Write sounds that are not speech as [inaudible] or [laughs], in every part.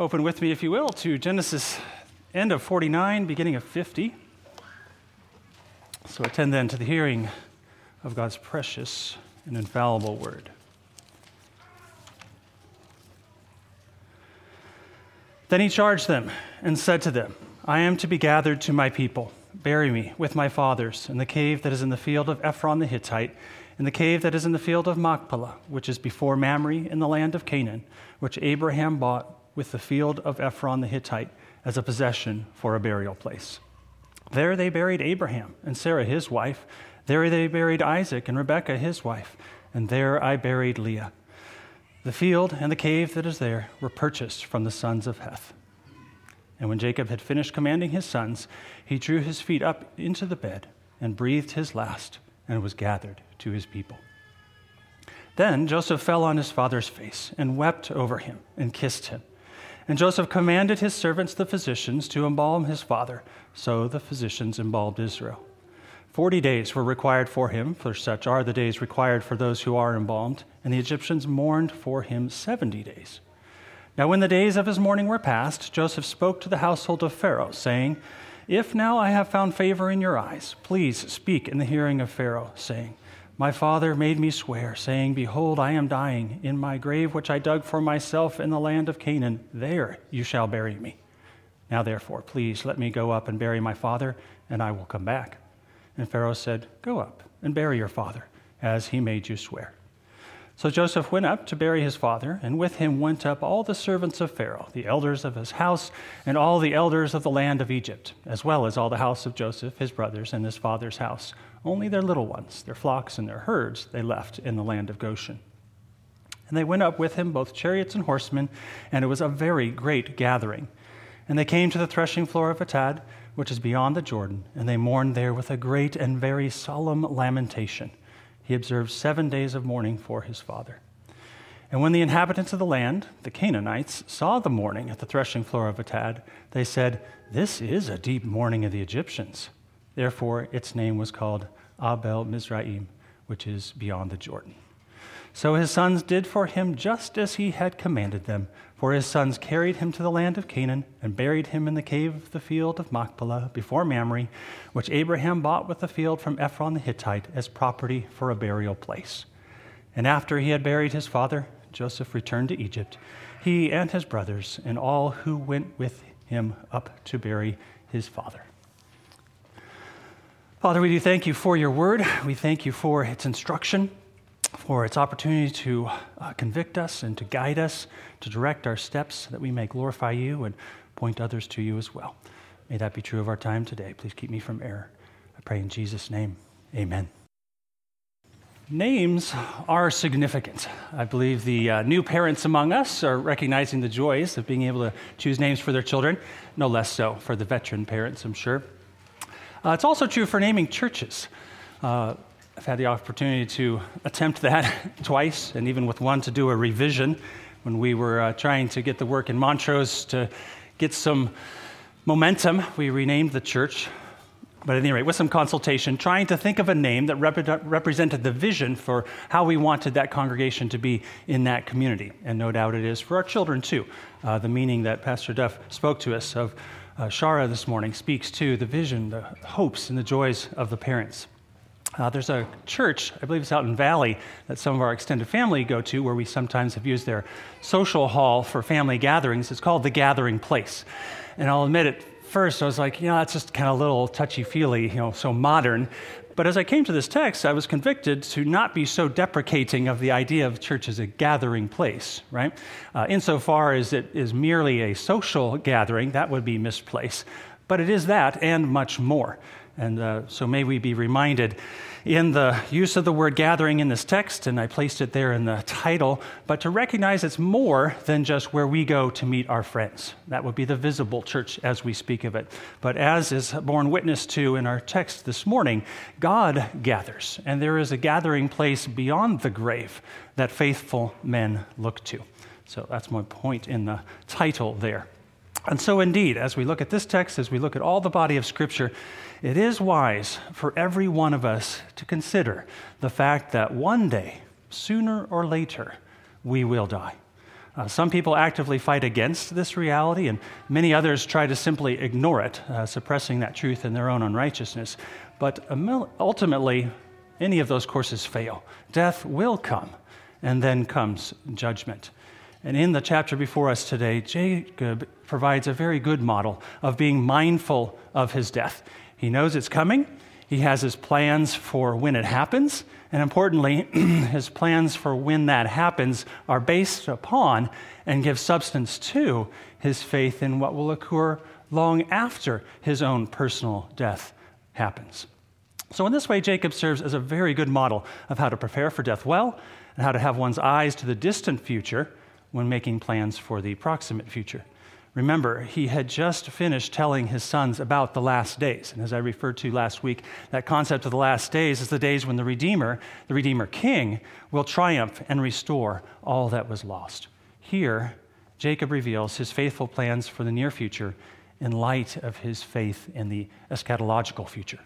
Open with me, if you will, to Genesis end of 49, beginning of 50. So attend then to the hearing of God's precious and infallible word. Then he charged them and said to them, I am to be gathered to my people. Bury me with my fathers in the cave that is in the field of Ephron the Hittite, in the cave that is in the field of Machpelah, which is before Mamre in the land of Canaan, which Abraham bought with the field of Ephron the Hittite as a possession for a burial place. There they buried Abraham and Sarah his wife. There they buried Isaac and Rebekah his wife. And there I buried Leah. The field and the cave that is there were purchased from the sons of Heth. And when Jacob had finished commanding his sons, he drew his feet up into the bed and breathed his last and was gathered to his people. Then Joseph fell on his father's face and wept over him and kissed him. And Joseph commanded his servants, the physicians, to embalm his father. So the physicians embalmed Israel. Forty days were required for him, for such are the days required for those who are embalmed. And the Egyptians mourned for him seventy days. Now, when the days of his mourning were past, Joseph spoke to the household of Pharaoh, saying, If now I have found favor in your eyes, please speak in the hearing of Pharaoh, saying, my father made me swear, saying, Behold, I am dying. In my grave, which I dug for myself in the land of Canaan, there you shall bury me. Now, therefore, please let me go up and bury my father, and I will come back. And Pharaoh said, Go up and bury your father, as he made you swear. So Joseph went up to bury his father, and with him went up all the servants of Pharaoh, the elders of his house, and all the elders of the land of Egypt, as well as all the house of Joseph, his brothers, and his father's house. Only their little ones, their flocks and their herds, they left in the land of Goshen. And they went up with him, both chariots and horsemen, and it was a very great gathering. And they came to the threshing floor of Atad, which is beyond the Jordan, and they mourned there with a great and very solemn lamentation he observed seven days of mourning for his father. And when the inhabitants of the land, the Canaanites, saw the mourning at the threshing floor of Atad, they said, This is a deep mourning of the Egyptians. Therefore, its name was called Abel Mizraim, which is beyond the Jordan. So his sons did for him just as he had commanded them. For his sons carried him to the land of Canaan and buried him in the cave of the field of Machpelah before Mamre, which Abraham bought with the field from Ephron the Hittite as property for a burial place. And after he had buried his father, Joseph returned to Egypt, he and his brothers, and all who went with him up to bury his father. Father, we do thank you for your word. We thank you for its instruction for its opportunity to uh, convict us and to guide us, to direct our steps, that we may glorify you and point others to you as well. May that be true of our time today. Please keep me from error. I pray in Jesus' name. Amen. Names are significant. I believe the uh, new parents among us are recognizing the joys of being able to choose names for their children, no less so for the veteran parents, I'm sure. Uh, it's also true for naming churches. Uh, I've had the opportunity to attempt that [laughs] twice, and even with one to do a revision when we were uh, trying to get the work in Montrose to get some momentum. We renamed the church. But at any rate, with some consultation, trying to think of a name that rep- represented the vision for how we wanted that congregation to be in that community. And no doubt it is for our children too. Uh, the meaning that Pastor Duff spoke to us of uh, Shara this morning speaks to the vision, the hopes, and the joys of the parents. Uh, there's a church, I believe it's out in Valley, that some of our extended family go to, where we sometimes have used their social hall for family gatherings. It's called the Gathering Place. And I'll admit at first, I was like, you know, that's just kind of a little touchy feely, you know, so modern. But as I came to this text, I was convicted to not be so deprecating of the idea of church as a gathering place, right? Uh, insofar as it is merely a social gathering, that would be misplaced. But it is that and much more. And uh, so may we be reminded in the use of the word gathering in this text, and I placed it there in the title, but to recognize it's more than just where we go to meet our friends. That would be the visible church as we speak of it. But as is borne witness to in our text this morning, God gathers, and there is a gathering place beyond the grave that faithful men look to. So that's my point in the title there. And so, indeed, as we look at this text, as we look at all the body of Scripture, it is wise for every one of us to consider the fact that one day, sooner or later, we will die. Uh, some people actively fight against this reality, and many others try to simply ignore it, uh, suppressing that truth in their own unrighteousness. But ultimately, any of those courses fail. Death will come, and then comes judgment. And in the chapter before us today, Jacob provides a very good model of being mindful of his death. He knows it's coming, he has his plans for when it happens, and importantly, [clears throat] his plans for when that happens are based upon and give substance to his faith in what will occur long after his own personal death happens. So, in this way, Jacob serves as a very good model of how to prepare for death well and how to have one's eyes to the distant future when making plans for the proximate future. Remember, he had just finished telling his sons about the last days. And as I referred to last week, that concept of the last days is the days when the Redeemer, the Redeemer King, will triumph and restore all that was lost. Here, Jacob reveals his faithful plans for the near future in light of his faith in the eschatological future.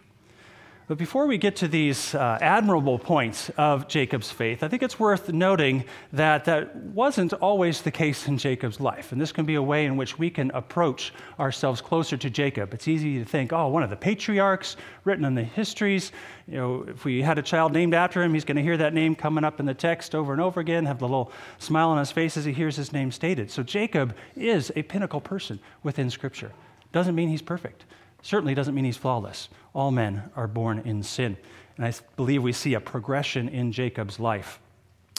But before we get to these uh, admirable points of Jacob's faith, I think it's worth noting that that wasn't always the case in Jacob's life. And this can be a way in which we can approach ourselves closer to Jacob. It's easy to think, oh, one of the patriarchs written in the histories, you know, if we had a child named after him, he's going to hear that name coming up in the text over and over again, have the little smile on his face as he hears his name stated. So Jacob is a pinnacle person within Scripture. Doesn't mean he's perfect certainly doesn't mean he's flawless. All men are born in sin. And I believe we see a progression in Jacob's life,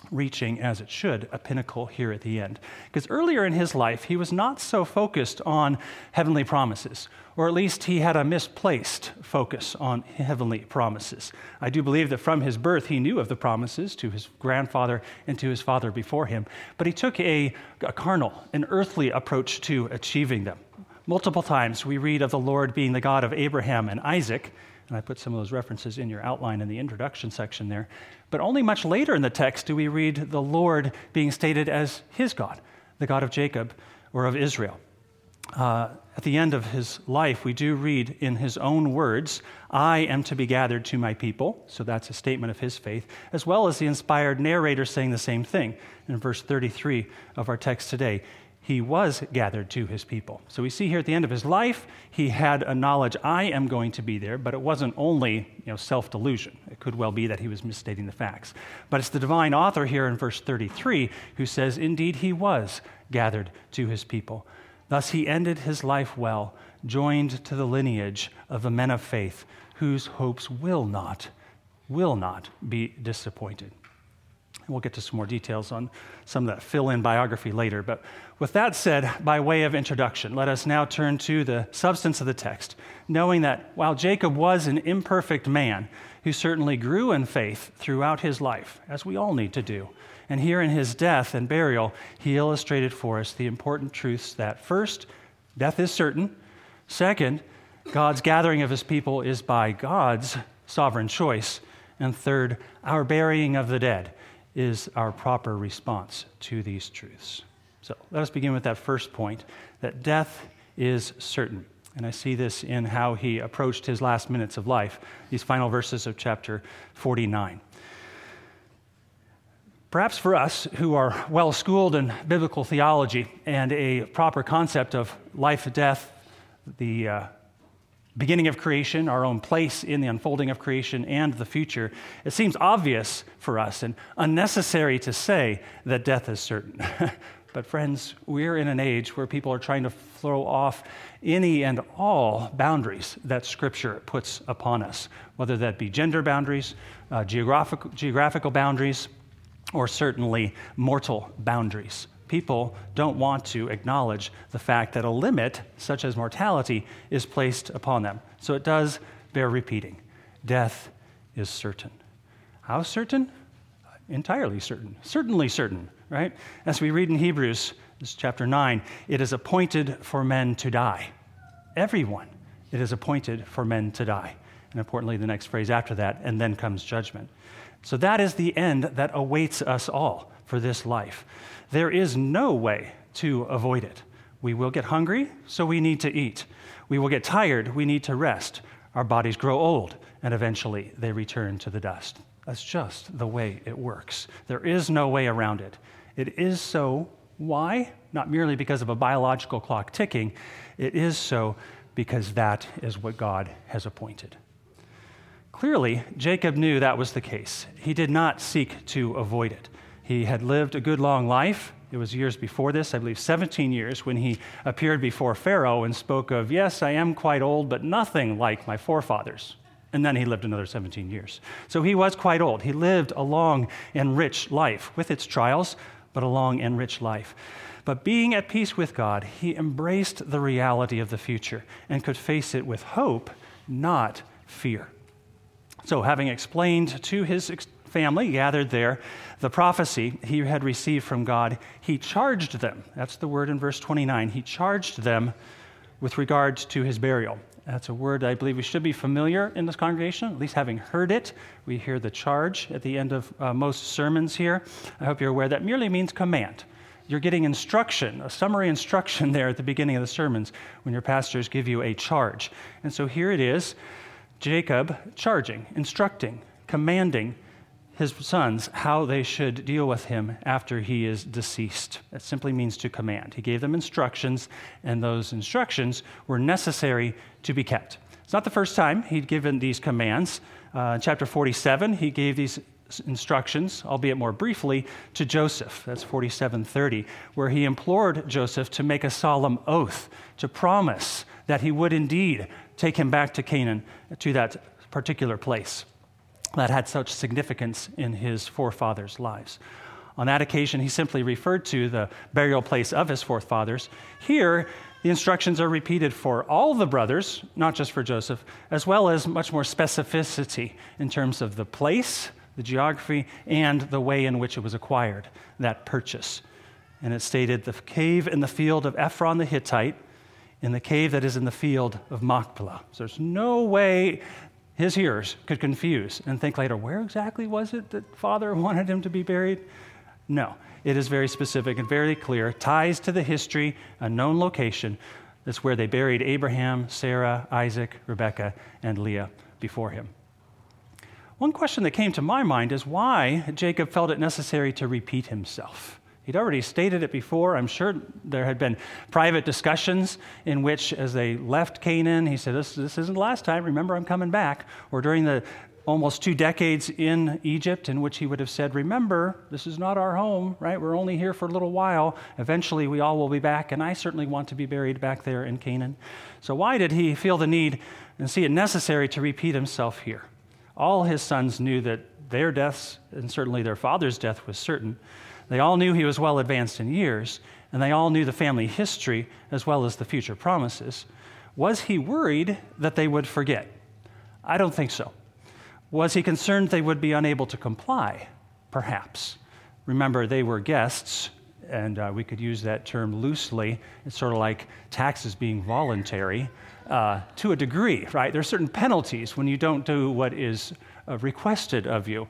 reaching, as it should, a pinnacle here at the end. Because earlier in his life, he was not so focused on heavenly promises, or at least he had a misplaced focus on heavenly promises. I do believe that from his birth, he knew of the promises to his grandfather and to his father before him, but he took a, a carnal, an earthly approach to achieving them. Multiple times we read of the Lord being the God of Abraham and Isaac, and I put some of those references in your outline in the introduction section there. But only much later in the text do we read the Lord being stated as his God, the God of Jacob or of Israel. Uh, at the end of his life, we do read in his own words, I am to be gathered to my people. So that's a statement of his faith, as well as the inspired narrator saying the same thing in verse 33 of our text today he was gathered to his people. So we see here at the end of his life, he had a knowledge, I am going to be there, but it wasn't only you know, self delusion. It could well be that he was misstating the facts. But it's the divine author here in verse 33 who says, Indeed, he was gathered to his people. Thus he ended his life well, joined to the lineage of the men of faith, whose hopes will not, will not be disappointed. We'll get to some more details on some of that fill in biography later. But with that said, by way of introduction, let us now turn to the substance of the text, knowing that while Jacob was an imperfect man who certainly grew in faith throughout his life, as we all need to do, and here in his death and burial, he illustrated for us the important truths that first, death is certain, second, God's gathering of his people is by God's sovereign choice, and third, our burying of the dead is our proper response to these truths. So let us begin with that first point that death is certain. And I see this in how he approached his last minutes of life, these final verses of chapter 49. Perhaps for us who are well schooled in biblical theology and a proper concept of life, and death, the uh, beginning of creation, our own place in the unfolding of creation and the future, it seems obvious for us and unnecessary to say that death is certain. [laughs] but, friends, we're in an age where people are trying to throw off any and all boundaries that Scripture puts upon us, whether that be gender boundaries, uh, geographical, geographical boundaries, or certainly mortal boundaries people don't want to acknowledge the fact that a limit, such as mortality, is placed upon them. So it does bear repeating death is certain. How certain? Entirely certain. Certainly certain, right? As we read in Hebrews, chapter 9, it is appointed for men to die. Everyone, it is appointed for men to die. And importantly, the next phrase after that, and then comes judgment. So that is the end that awaits us all for this life. There is no way to avoid it. We will get hungry, so we need to eat. We will get tired, we need to rest. Our bodies grow old, and eventually they return to the dust. That's just the way it works. There is no way around it. It is so Why? Not merely because of a biological clock ticking, it is so because that is what God has appointed. Clearly, Jacob knew that was the case. He did not seek to avoid it. He had lived a good long life. It was years before this, I believe 17 years, when he appeared before Pharaoh and spoke of, Yes, I am quite old, but nothing like my forefathers. And then he lived another 17 years. So he was quite old. He lived a long and rich life with its trials, but a long and rich life. But being at peace with God, he embraced the reality of the future and could face it with hope, not fear. So, having explained to his family gathered there the prophecy he had received from God, he charged them. That's the word in verse 29. He charged them with regard to his burial. That's a word I believe we should be familiar in this congregation, at least having heard it. We hear the charge at the end of uh, most sermons here. I hope you're aware that merely means command. You're getting instruction, a summary instruction [laughs] there at the beginning of the sermons when your pastors give you a charge. And so here it is Jacob charging, instructing, commanding his sons how they should deal with him after he is deceased. That simply means to command. He gave them instructions, and those instructions were necessary to be kept. It's not the first time he'd given these commands. Uh, in chapter 47, he gave these instructions, albeit more briefly, to Joseph. That's 4730, where he implored Joseph to make a solemn oath, to promise that he would indeed take him back to Canaan, to that particular place that had such significance in his forefathers' lives. On that occasion, he simply referred to the burial place of his forefathers. Here, the instructions are repeated for all the brothers, not just for Joseph, as well as much more specificity in terms of the place, the geography, and the way in which it was acquired, that purchase. And it stated the cave in the field of Ephron the Hittite, in the cave that is in the field of Machpelah. So there's no way his hearers could confuse and think later, where exactly was it that Father [laughs] wanted him to be buried? No, it is very specific and very clear, ties to the history, a known location. That's where they buried Abraham, Sarah, Isaac, Rebekah, and Leah before him. One question that came to my mind is why Jacob felt it necessary to repeat himself. He'd already stated it before. I'm sure there had been private discussions in which, as they left Canaan, he said, This, this isn't the last time. Remember, I'm coming back. Or during the almost two decades in Egypt, in which he would have said, Remember, this is not our home, right? We're only here for a little while. Eventually, we all will be back, and I certainly want to be buried back there in Canaan. So, why did he feel the need and see it necessary to repeat himself here? All his sons knew that their deaths, and certainly their father's death, was certain. They all knew he was well advanced in years, and they all knew the family history as well as the future promises. Was he worried that they would forget? I don't think so. Was he concerned they would be unable to comply? Perhaps. Remember, they were guests, and uh, we could use that term loosely. It's sort of like taxes being voluntary uh, to a degree, right? There are certain penalties when you don't do what is uh, requested of you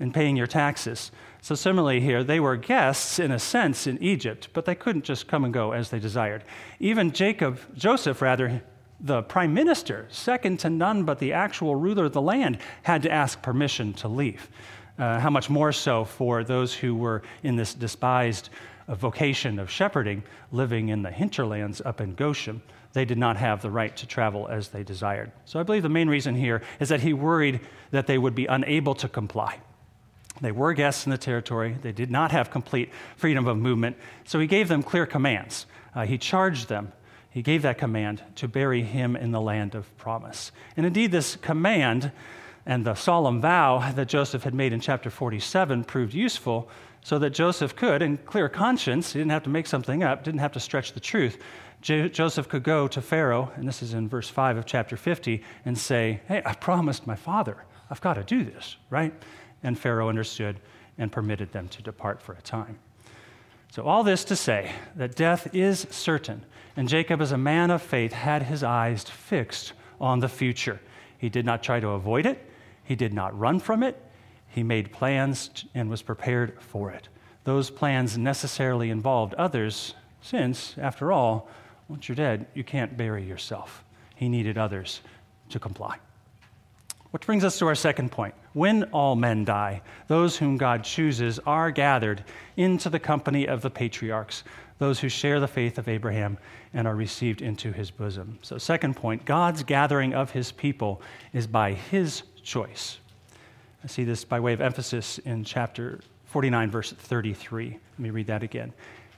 in paying your taxes. So, similarly, here, they were guests in a sense in Egypt, but they couldn't just come and go as they desired. Even Jacob, Joseph, rather, the prime minister, second to none but the actual ruler of the land, had to ask permission to leave. Uh, how much more so for those who were in this despised uh, vocation of shepherding, living in the hinterlands up in Goshen? They did not have the right to travel as they desired. So I believe the main reason here is that he worried that they would be unable to comply. They were guests in the territory. They did not have complete freedom of movement. So he gave them clear commands. Uh, he charged them. He gave that command to bury him in the land of promise. And indeed, this command and the solemn vow that Joseph had made in chapter 47 proved useful so that Joseph could, in clear conscience, he didn't have to make something up, didn't have to stretch the truth. Jo- Joseph could go to Pharaoh, and this is in verse 5 of chapter 50, and say, Hey, I promised my father. I've got to do this, right? and Pharaoh understood and permitted them to depart for a time. So, all this to say that death is certain, and Jacob, as a man of faith, had his eyes fixed on the future. He did not try to avoid it, he did not run from it, he made plans and was prepared for it. Those plans necessarily involved others, since, after all, once you're dead, you can't bury yourself. He needed others to comply. Which brings us to our second point. When all men die, those whom God chooses are gathered into the company of the patriarchs, those who share the faith of Abraham and are received into his bosom. So, second point God's gathering of his people is by his choice. I see this by way of emphasis in chapter 49, verse 33. Let me read that again.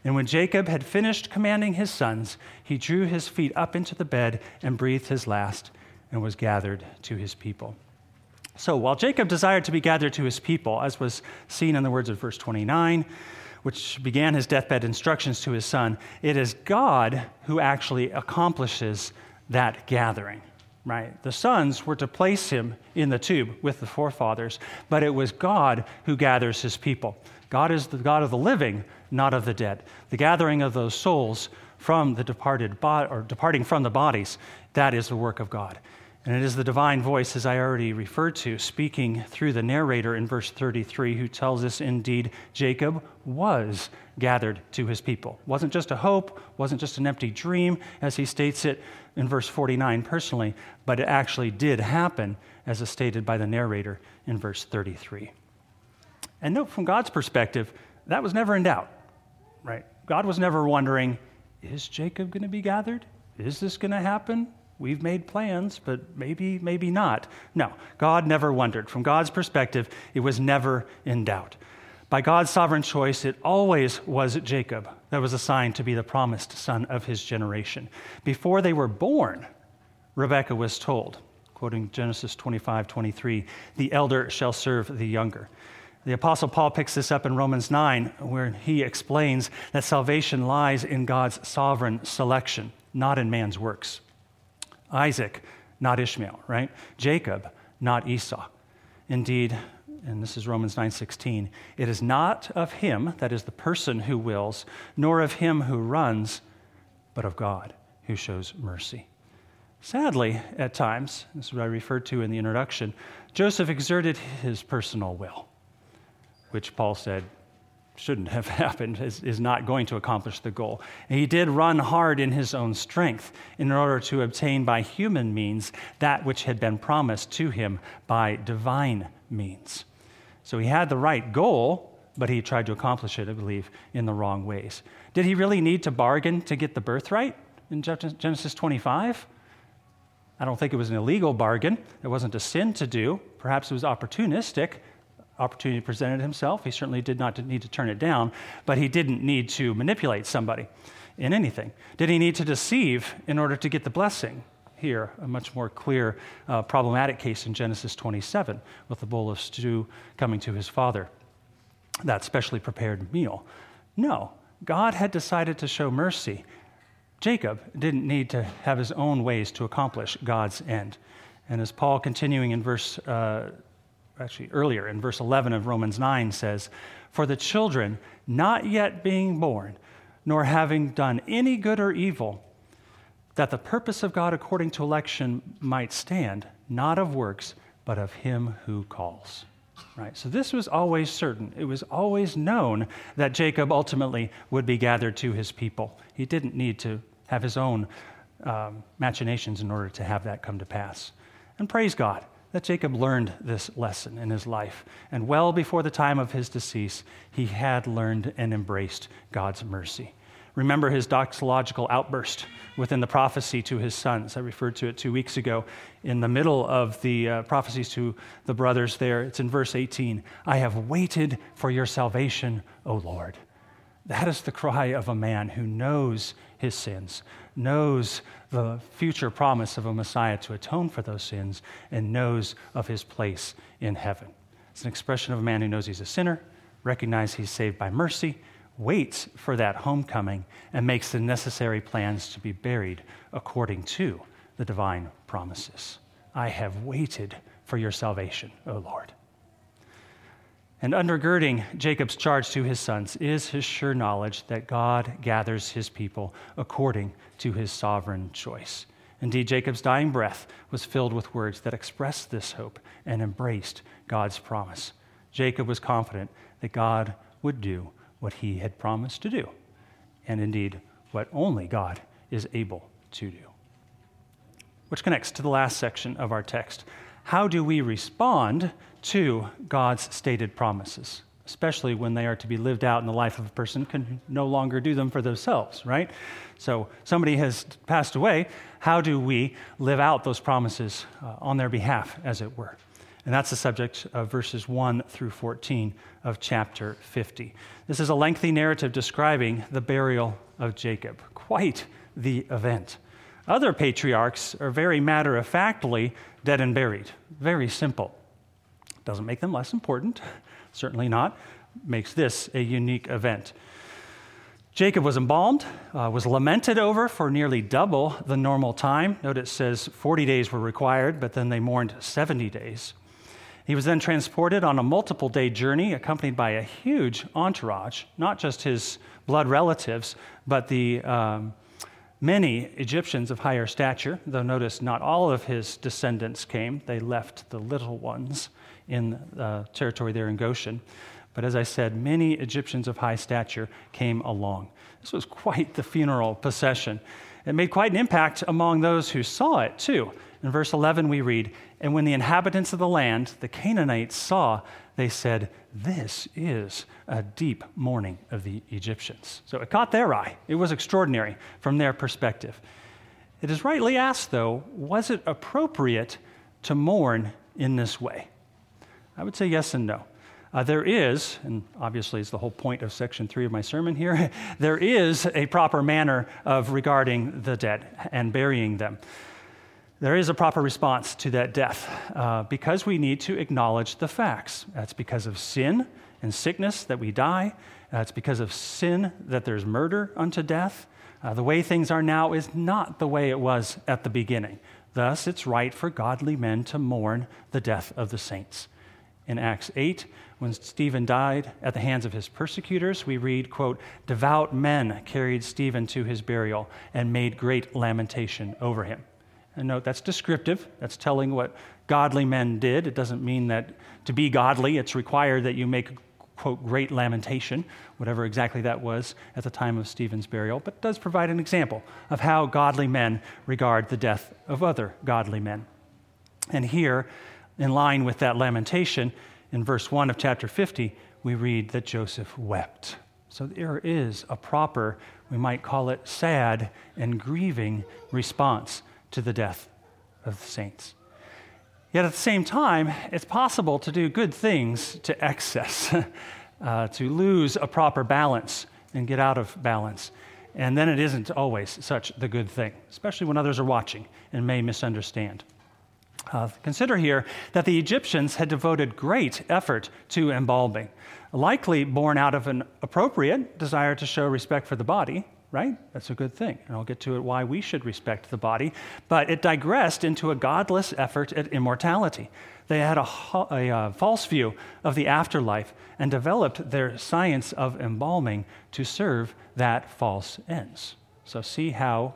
And when Jacob had finished commanding his sons, he drew his feet up into the bed and breathed his last and was gathered to his people. So while Jacob desired to be gathered to his people, as was seen in the words of verse 29, which began his deathbed instructions to his son, it is God who actually accomplishes that gathering. Right? The sons were to place him in the tomb with the forefathers, but it was God who gathers his people. God is the God of the living, not of the dead. The gathering of those souls from the departed bo- or departing from the bodies, that is the work of God. And it is the divine voice, as I already referred to, speaking through the narrator in verse 33, who tells us indeed Jacob was gathered to his people. Wasn't just a hope, wasn't just an empty dream, as he states it in verse 49 personally, but it actually did happen, as is stated by the narrator in verse 33. And note from God's perspective, that was never in doubt, right? God was never wondering, is Jacob going to be gathered? Is this going to happen? We've made plans, but maybe, maybe not. No, God never wondered. From God's perspective, it was never in doubt. By God's sovereign choice, it always was Jacob that was assigned to be the promised son of his generation. Before they were born, Rebekah was told, quoting Genesis 25 23, the elder shall serve the younger. The Apostle Paul picks this up in Romans 9, where he explains that salvation lies in God's sovereign selection, not in man's works. Isaac, not Ishmael, right? Jacob, not Esau. Indeed, and this is Romans 9:16, it is not of him, that is the person who wills, nor of him who runs, but of God who shows mercy. Sadly, at times, this is what I referred to in the introduction, Joseph exerted his personal will, which Paul said shouldn't have [laughs] happened, is, is not going to accomplish the goal. And he did run hard in his own strength in order to obtain by human means that which had been promised to him by divine means. So he had the right goal, but he tried to accomplish it, I believe, in the wrong ways. Did he really need to bargain to get the birthright in Genesis 25? I don't think it was an illegal bargain. It wasn't a sin to do. Perhaps it was opportunistic, opportunity presented himself. He certainly did not need to turn it down, but he didn't need to manipulate somebody in anything. Did he need to deceive in order to get the blessing? Here, a much more clear, uh, problematic case in Genesis 27 with the bowl of stew coming to his father, that specially prepared meal. No, God had decided to show mercy. Jacob didn't need to have his own ways to accomplish God's end. And as Paul, continuing in verse uh, actually earlier in verse 11 of Romans 9 says, For the children not yet being born, nor having done any good or evil, that the purpose of God according to election might stand, not of works, but of him who calls. Right? So this was always certain. It was always known that Jacob ultimately would be gathered to his people. He didn't need to have his own um, machinations in order to have that come to pass. And praise God that Jacob learned this lesson in his life. And well before the time of his decease, he had learned and embraced God's mercy. Remember his doxological outburst within the prophecy to his sons. I referred to it two weeks ago. In the middle of the uh, prophecies to the brothers there, it's in verse 18 I have waited for your salvation, O Lord. That is the cry of a man who knows his sins, knows the future promise of a Messiah to atone for those sins, and knows of his place in heaven. It's an expression of a man who knows he's a sinner, recognizes he's saved by mercy, waits for that homecoming, and makes the necessary plans to be buried according to the divine promises. I have waited for your salvation, O Lord. And undergirding Jacob's charge to his sons is his sure knowledge that God gathers his people according to his sovereign choice. Indeed, Jacob's dying breath was filled with words that expressed this hope and embraced God's promise. Jacob was confident that God would do what he had promised to do, and indeed, what only God is able to do. Which connects to the last section of our text how do we respond to God's stated promises? especially when they are to be lived out in the life of a person can no longer do them for themselves, right? So somebody has passed away. How do we live out those promises uh, on their behalf, as it were? And that's the subject of verses 1 through 14 of chapter 50. This is a lengthy narrative describing the burial of Jacob. Quite the event. Other patriarchs are very matter of factly dead and buried. Very simple. Doesn't make them less important. Certainly not. Makes this a unique event. Jacob was embalmed, uh, was lamented over for nearly double the normal time. Note it says 40 days were required, but then they mourned 70 days. He was then transported on a multiple day journey, accompanied by a huge entourage, not just his blood relatives, but the um, many Egyptians of higher stature. Though notice not all of his descendants came, they left the little ones in the territory there in Goshen. But as I said, many Egyptians of high stature came along. This was quite the funeral procession. It made quite an impact among those who saw it, too. In verse 11, we read, And when the inhabitants of the land, the Canaanites, saw, they said, This is a deep mourning of the Egyptians. So it caught their eye. It was extraordinary from their perspective. It is rightly asked, though, was it appropriate to mourn in this way? I would say yes and no. Uh, there is, and obviously it's the whole point of section three of my sermon here, [laughs] there is a proper manner of regarding the dead and burying them. There is a proper response to that death uh, because we need to acknowledge the facts. That's because of sin and sickness that we die. That's because of sin that there's murder unto death. Uh, the way things are now is not the way it was at the beginning. Thus, it's right for godly men to mourn the death of the saints. In Acts 8, when Stephen died at the hands of his persecutors, we read, quote, devout men carried Stephen to his burial and made great lamentation over him. And note that's descriptive. That's telling what godly men did. It doesn't mean that to be godly, it's required that you make, quote, great lamentation, whatever exactly that was at the time of Stephen's burial, but does provide an example of how godly men regard the death of other godly men. And here, in line with that lamentation, in verse 1 of chapter 50, we read that Joseph wept. So there is a proper, we might call it sad and grieving response to the death of the saints. Yet at the same time, it's possible to do good things to excess, [laughs] uh, to lose a proper balance and get out of balance. And then it isn't always such the good thing, especially when others are watching and may misunderstand. Uh, consider here that the Egyptians had devoted great effort to embalming, likely born out of an appropriate desire to show respect for the body, right? That's a good thing. And I'll get to it why we should respect the body. But it digressed into a godless effort at immortality. They had a, a, a, uh, false view of the afterlife and developed their science of embalming to serve that false ends. So, see how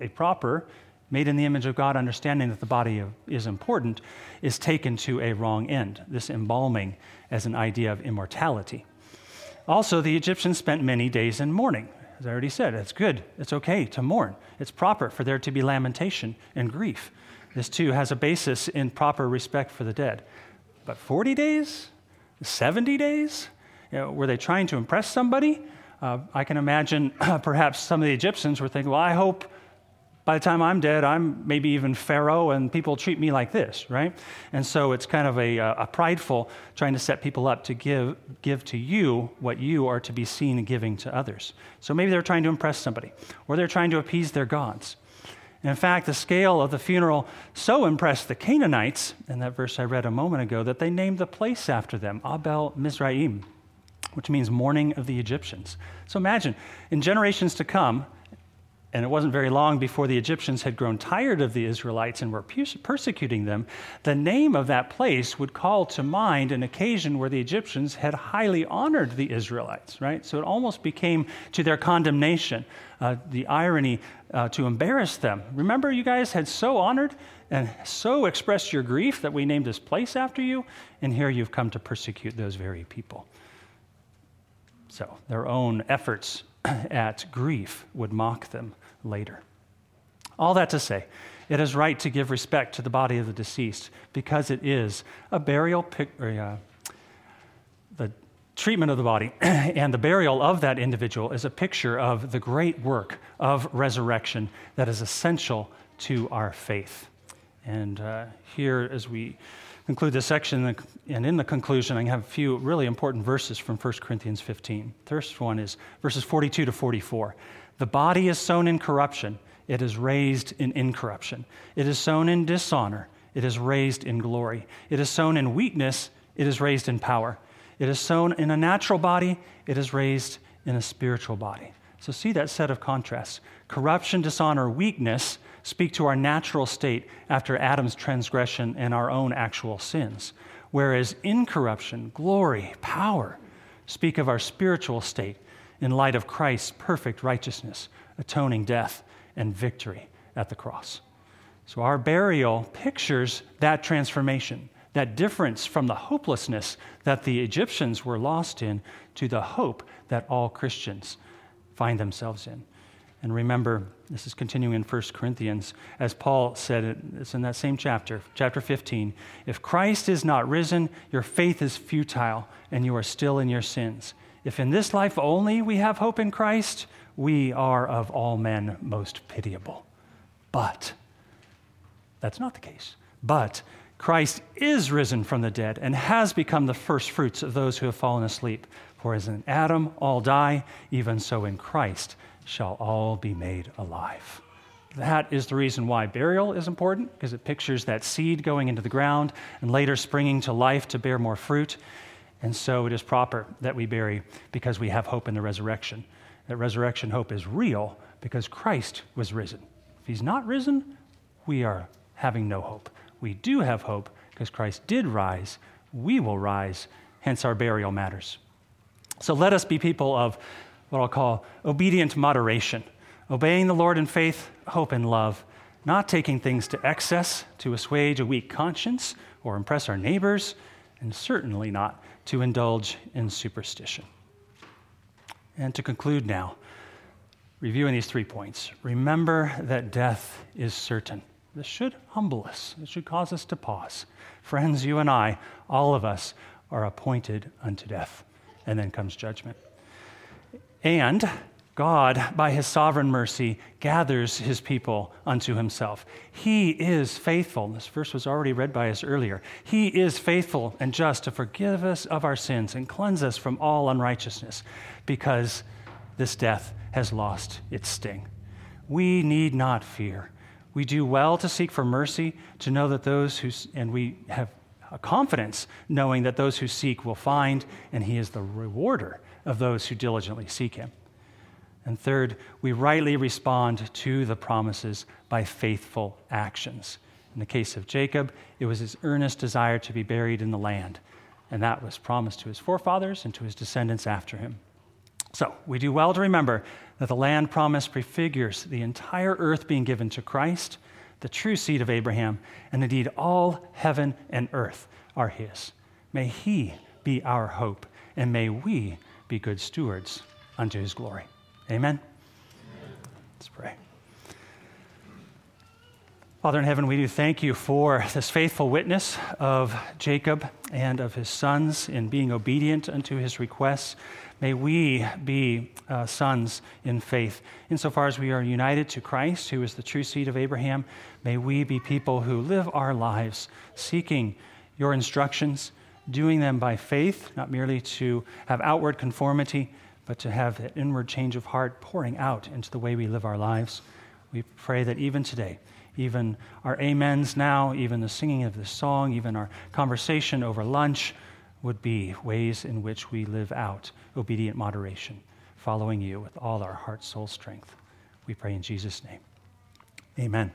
a proper made in the image of God, understanding that the body is important, is taken to a wrong end. This embalming as an idea of immortality. Also, the Egyptians spent many days in mourning. As I already said, it's good, it's okay to mourn. It's proper for there to be lamentation and grief. This too has a basis in proper respect for the dead. But 40 days? 70 days? You know, were they trying to impress somebody? Uh, I can imagine [clears throat] perhaps some of the Egyptians were thinking, well, I hope by the time I'm dead, I'm maybe even Pharaoh, and people treat me like this, right? And so it's kind of a, uh, a prideful trying to set people up to give, give to you what you are to be seen giving to others. So maybe they're trying to impress somebody, or they're trying to appease their gods. in fact, the scale of the funeral so impressed the Canaanites, in that verse I read a moment ago, that they named the place after them, Abel Mizraim, which means mourning of the Egyptians. So imagine, in generations to come, and it wasn't very long before the Egyptians had grown tired of the Israelites and were persecuting them, the name of that place would call to mind an occasion where the Egyptians had highly honored the Israelites, right? So it almost became to their condemnation, uh, the irony uh, to embarrass them. Remember, you guys had so honored and so expressed your grief that we named this place after you, and here you've come to persecute those very people. So their own efforts [clears throat] at grief would mock them later. All that to say, it is right to give respect to the body of the deceased because it is a burial, pic- or, uh, the treatment of the body [clears throat] and the burial of that individual is a picture of the great work of resurrection that is essential to our faith. And uh, here, as we conclude this section, and in the conclusion, I have a few really important verses from 1 Corinthians 15. The first one is verses 42 to 44. The body is sown in corruption, it is raised in incorruption. It is sown in dishonor, it is raised in glory. It is sown in weakness, it is raised in power. It is sown in a natural body, it is raised in a spiritual body. So see that set of contrasts. Corruption, dishonor, weakness speak to our natural state after Adam's transgression and our own actual sins, whereas incorruption, glory, power speak of our spiritual state in light of Christ's perfect righteousness, atoning death, and victory at the cross. So our burial pictures that transformation, that difference from the hopelessness that the Egyptians were lost in to the hope that all Christians find themselves in. And remember, this is continuing in 1 Corinthians, as Paul said, it's in that same chapter, chapter 15. If Christ is not risen, your faith is futile and you are still in your sins. If in this life only we have hope in Christ, we are of all men most pitiable. But, that's not the case. But, Christ is risen from the dead and has become the first fruits of those who have fallen asleep. For as in Adam all die, even so in Christ shall all be made alive. That is the reason why burial is important, because it pictures that seed going into the ground and later springing to life to bear more fruit. And so it is proper that we bury because we have hope in the resurrection. That resurrection hope is real because Christ was risen. If he's not risen, we are having no hope. We do have hope because Christ did rise. We will rise, hence our burial matters. So let us be people of what I'll call obedient moderation, obeying the Lord in faith, hope, and love, not taking things to excess to assuage a weak conscience or impress our neighbors, and certainly not to indulge in superstition. And to conclude now, reviewing these three points, remember that death is certain. This should humble us, it should cause us to pause. Friends, you and I, all of us, are appointed unto death. And then comes judgment. And God, by his sovereign mercy, gathers his people unto himself. He is faithful. This verse was already read by us earlier. He is faithful and just to forgive us of our sins and cleanse us from all unrighteousness because this death has lost its sting. We need not fear. We do well to seek for mercy, to know that those who, and we have a confidence knowing that those who seek will find, and he is the rewarder of those who diligently seek him. And third, we rightly respond to the promises by faithful actions. In the case of Jacob, it was his earnest desire to be buried in the land, and that was promised to his forefathers and to his descendants after him. So, we do well to remember that the land promise prefigures the entire earth being given to Christ, the true seed of Abraham, and indeed all heaven and earth are his. May he be our hope, and may we be good stewards unto his glory. Amen? Amen. Let's pray. Father in heaven, we do thank you for this faithful witness of Jacob and of his sons in being obedient unto his requests. May we be uh, sons in faith. Insofar as we are united to Christ, who is the true seed of Abraham, may we be people who live our lives seeking your instructions doing them by faith, not merely to have outward conformity, but to have that inward change of heart pouring out into the way we live our lives. We pray that even today, even our amens now, even the singing of this song, even our conversation over lunch would be ways in which we live out obedient moderation, following you with all our heart, soul, strength. We pray in Jesus' name. Amen.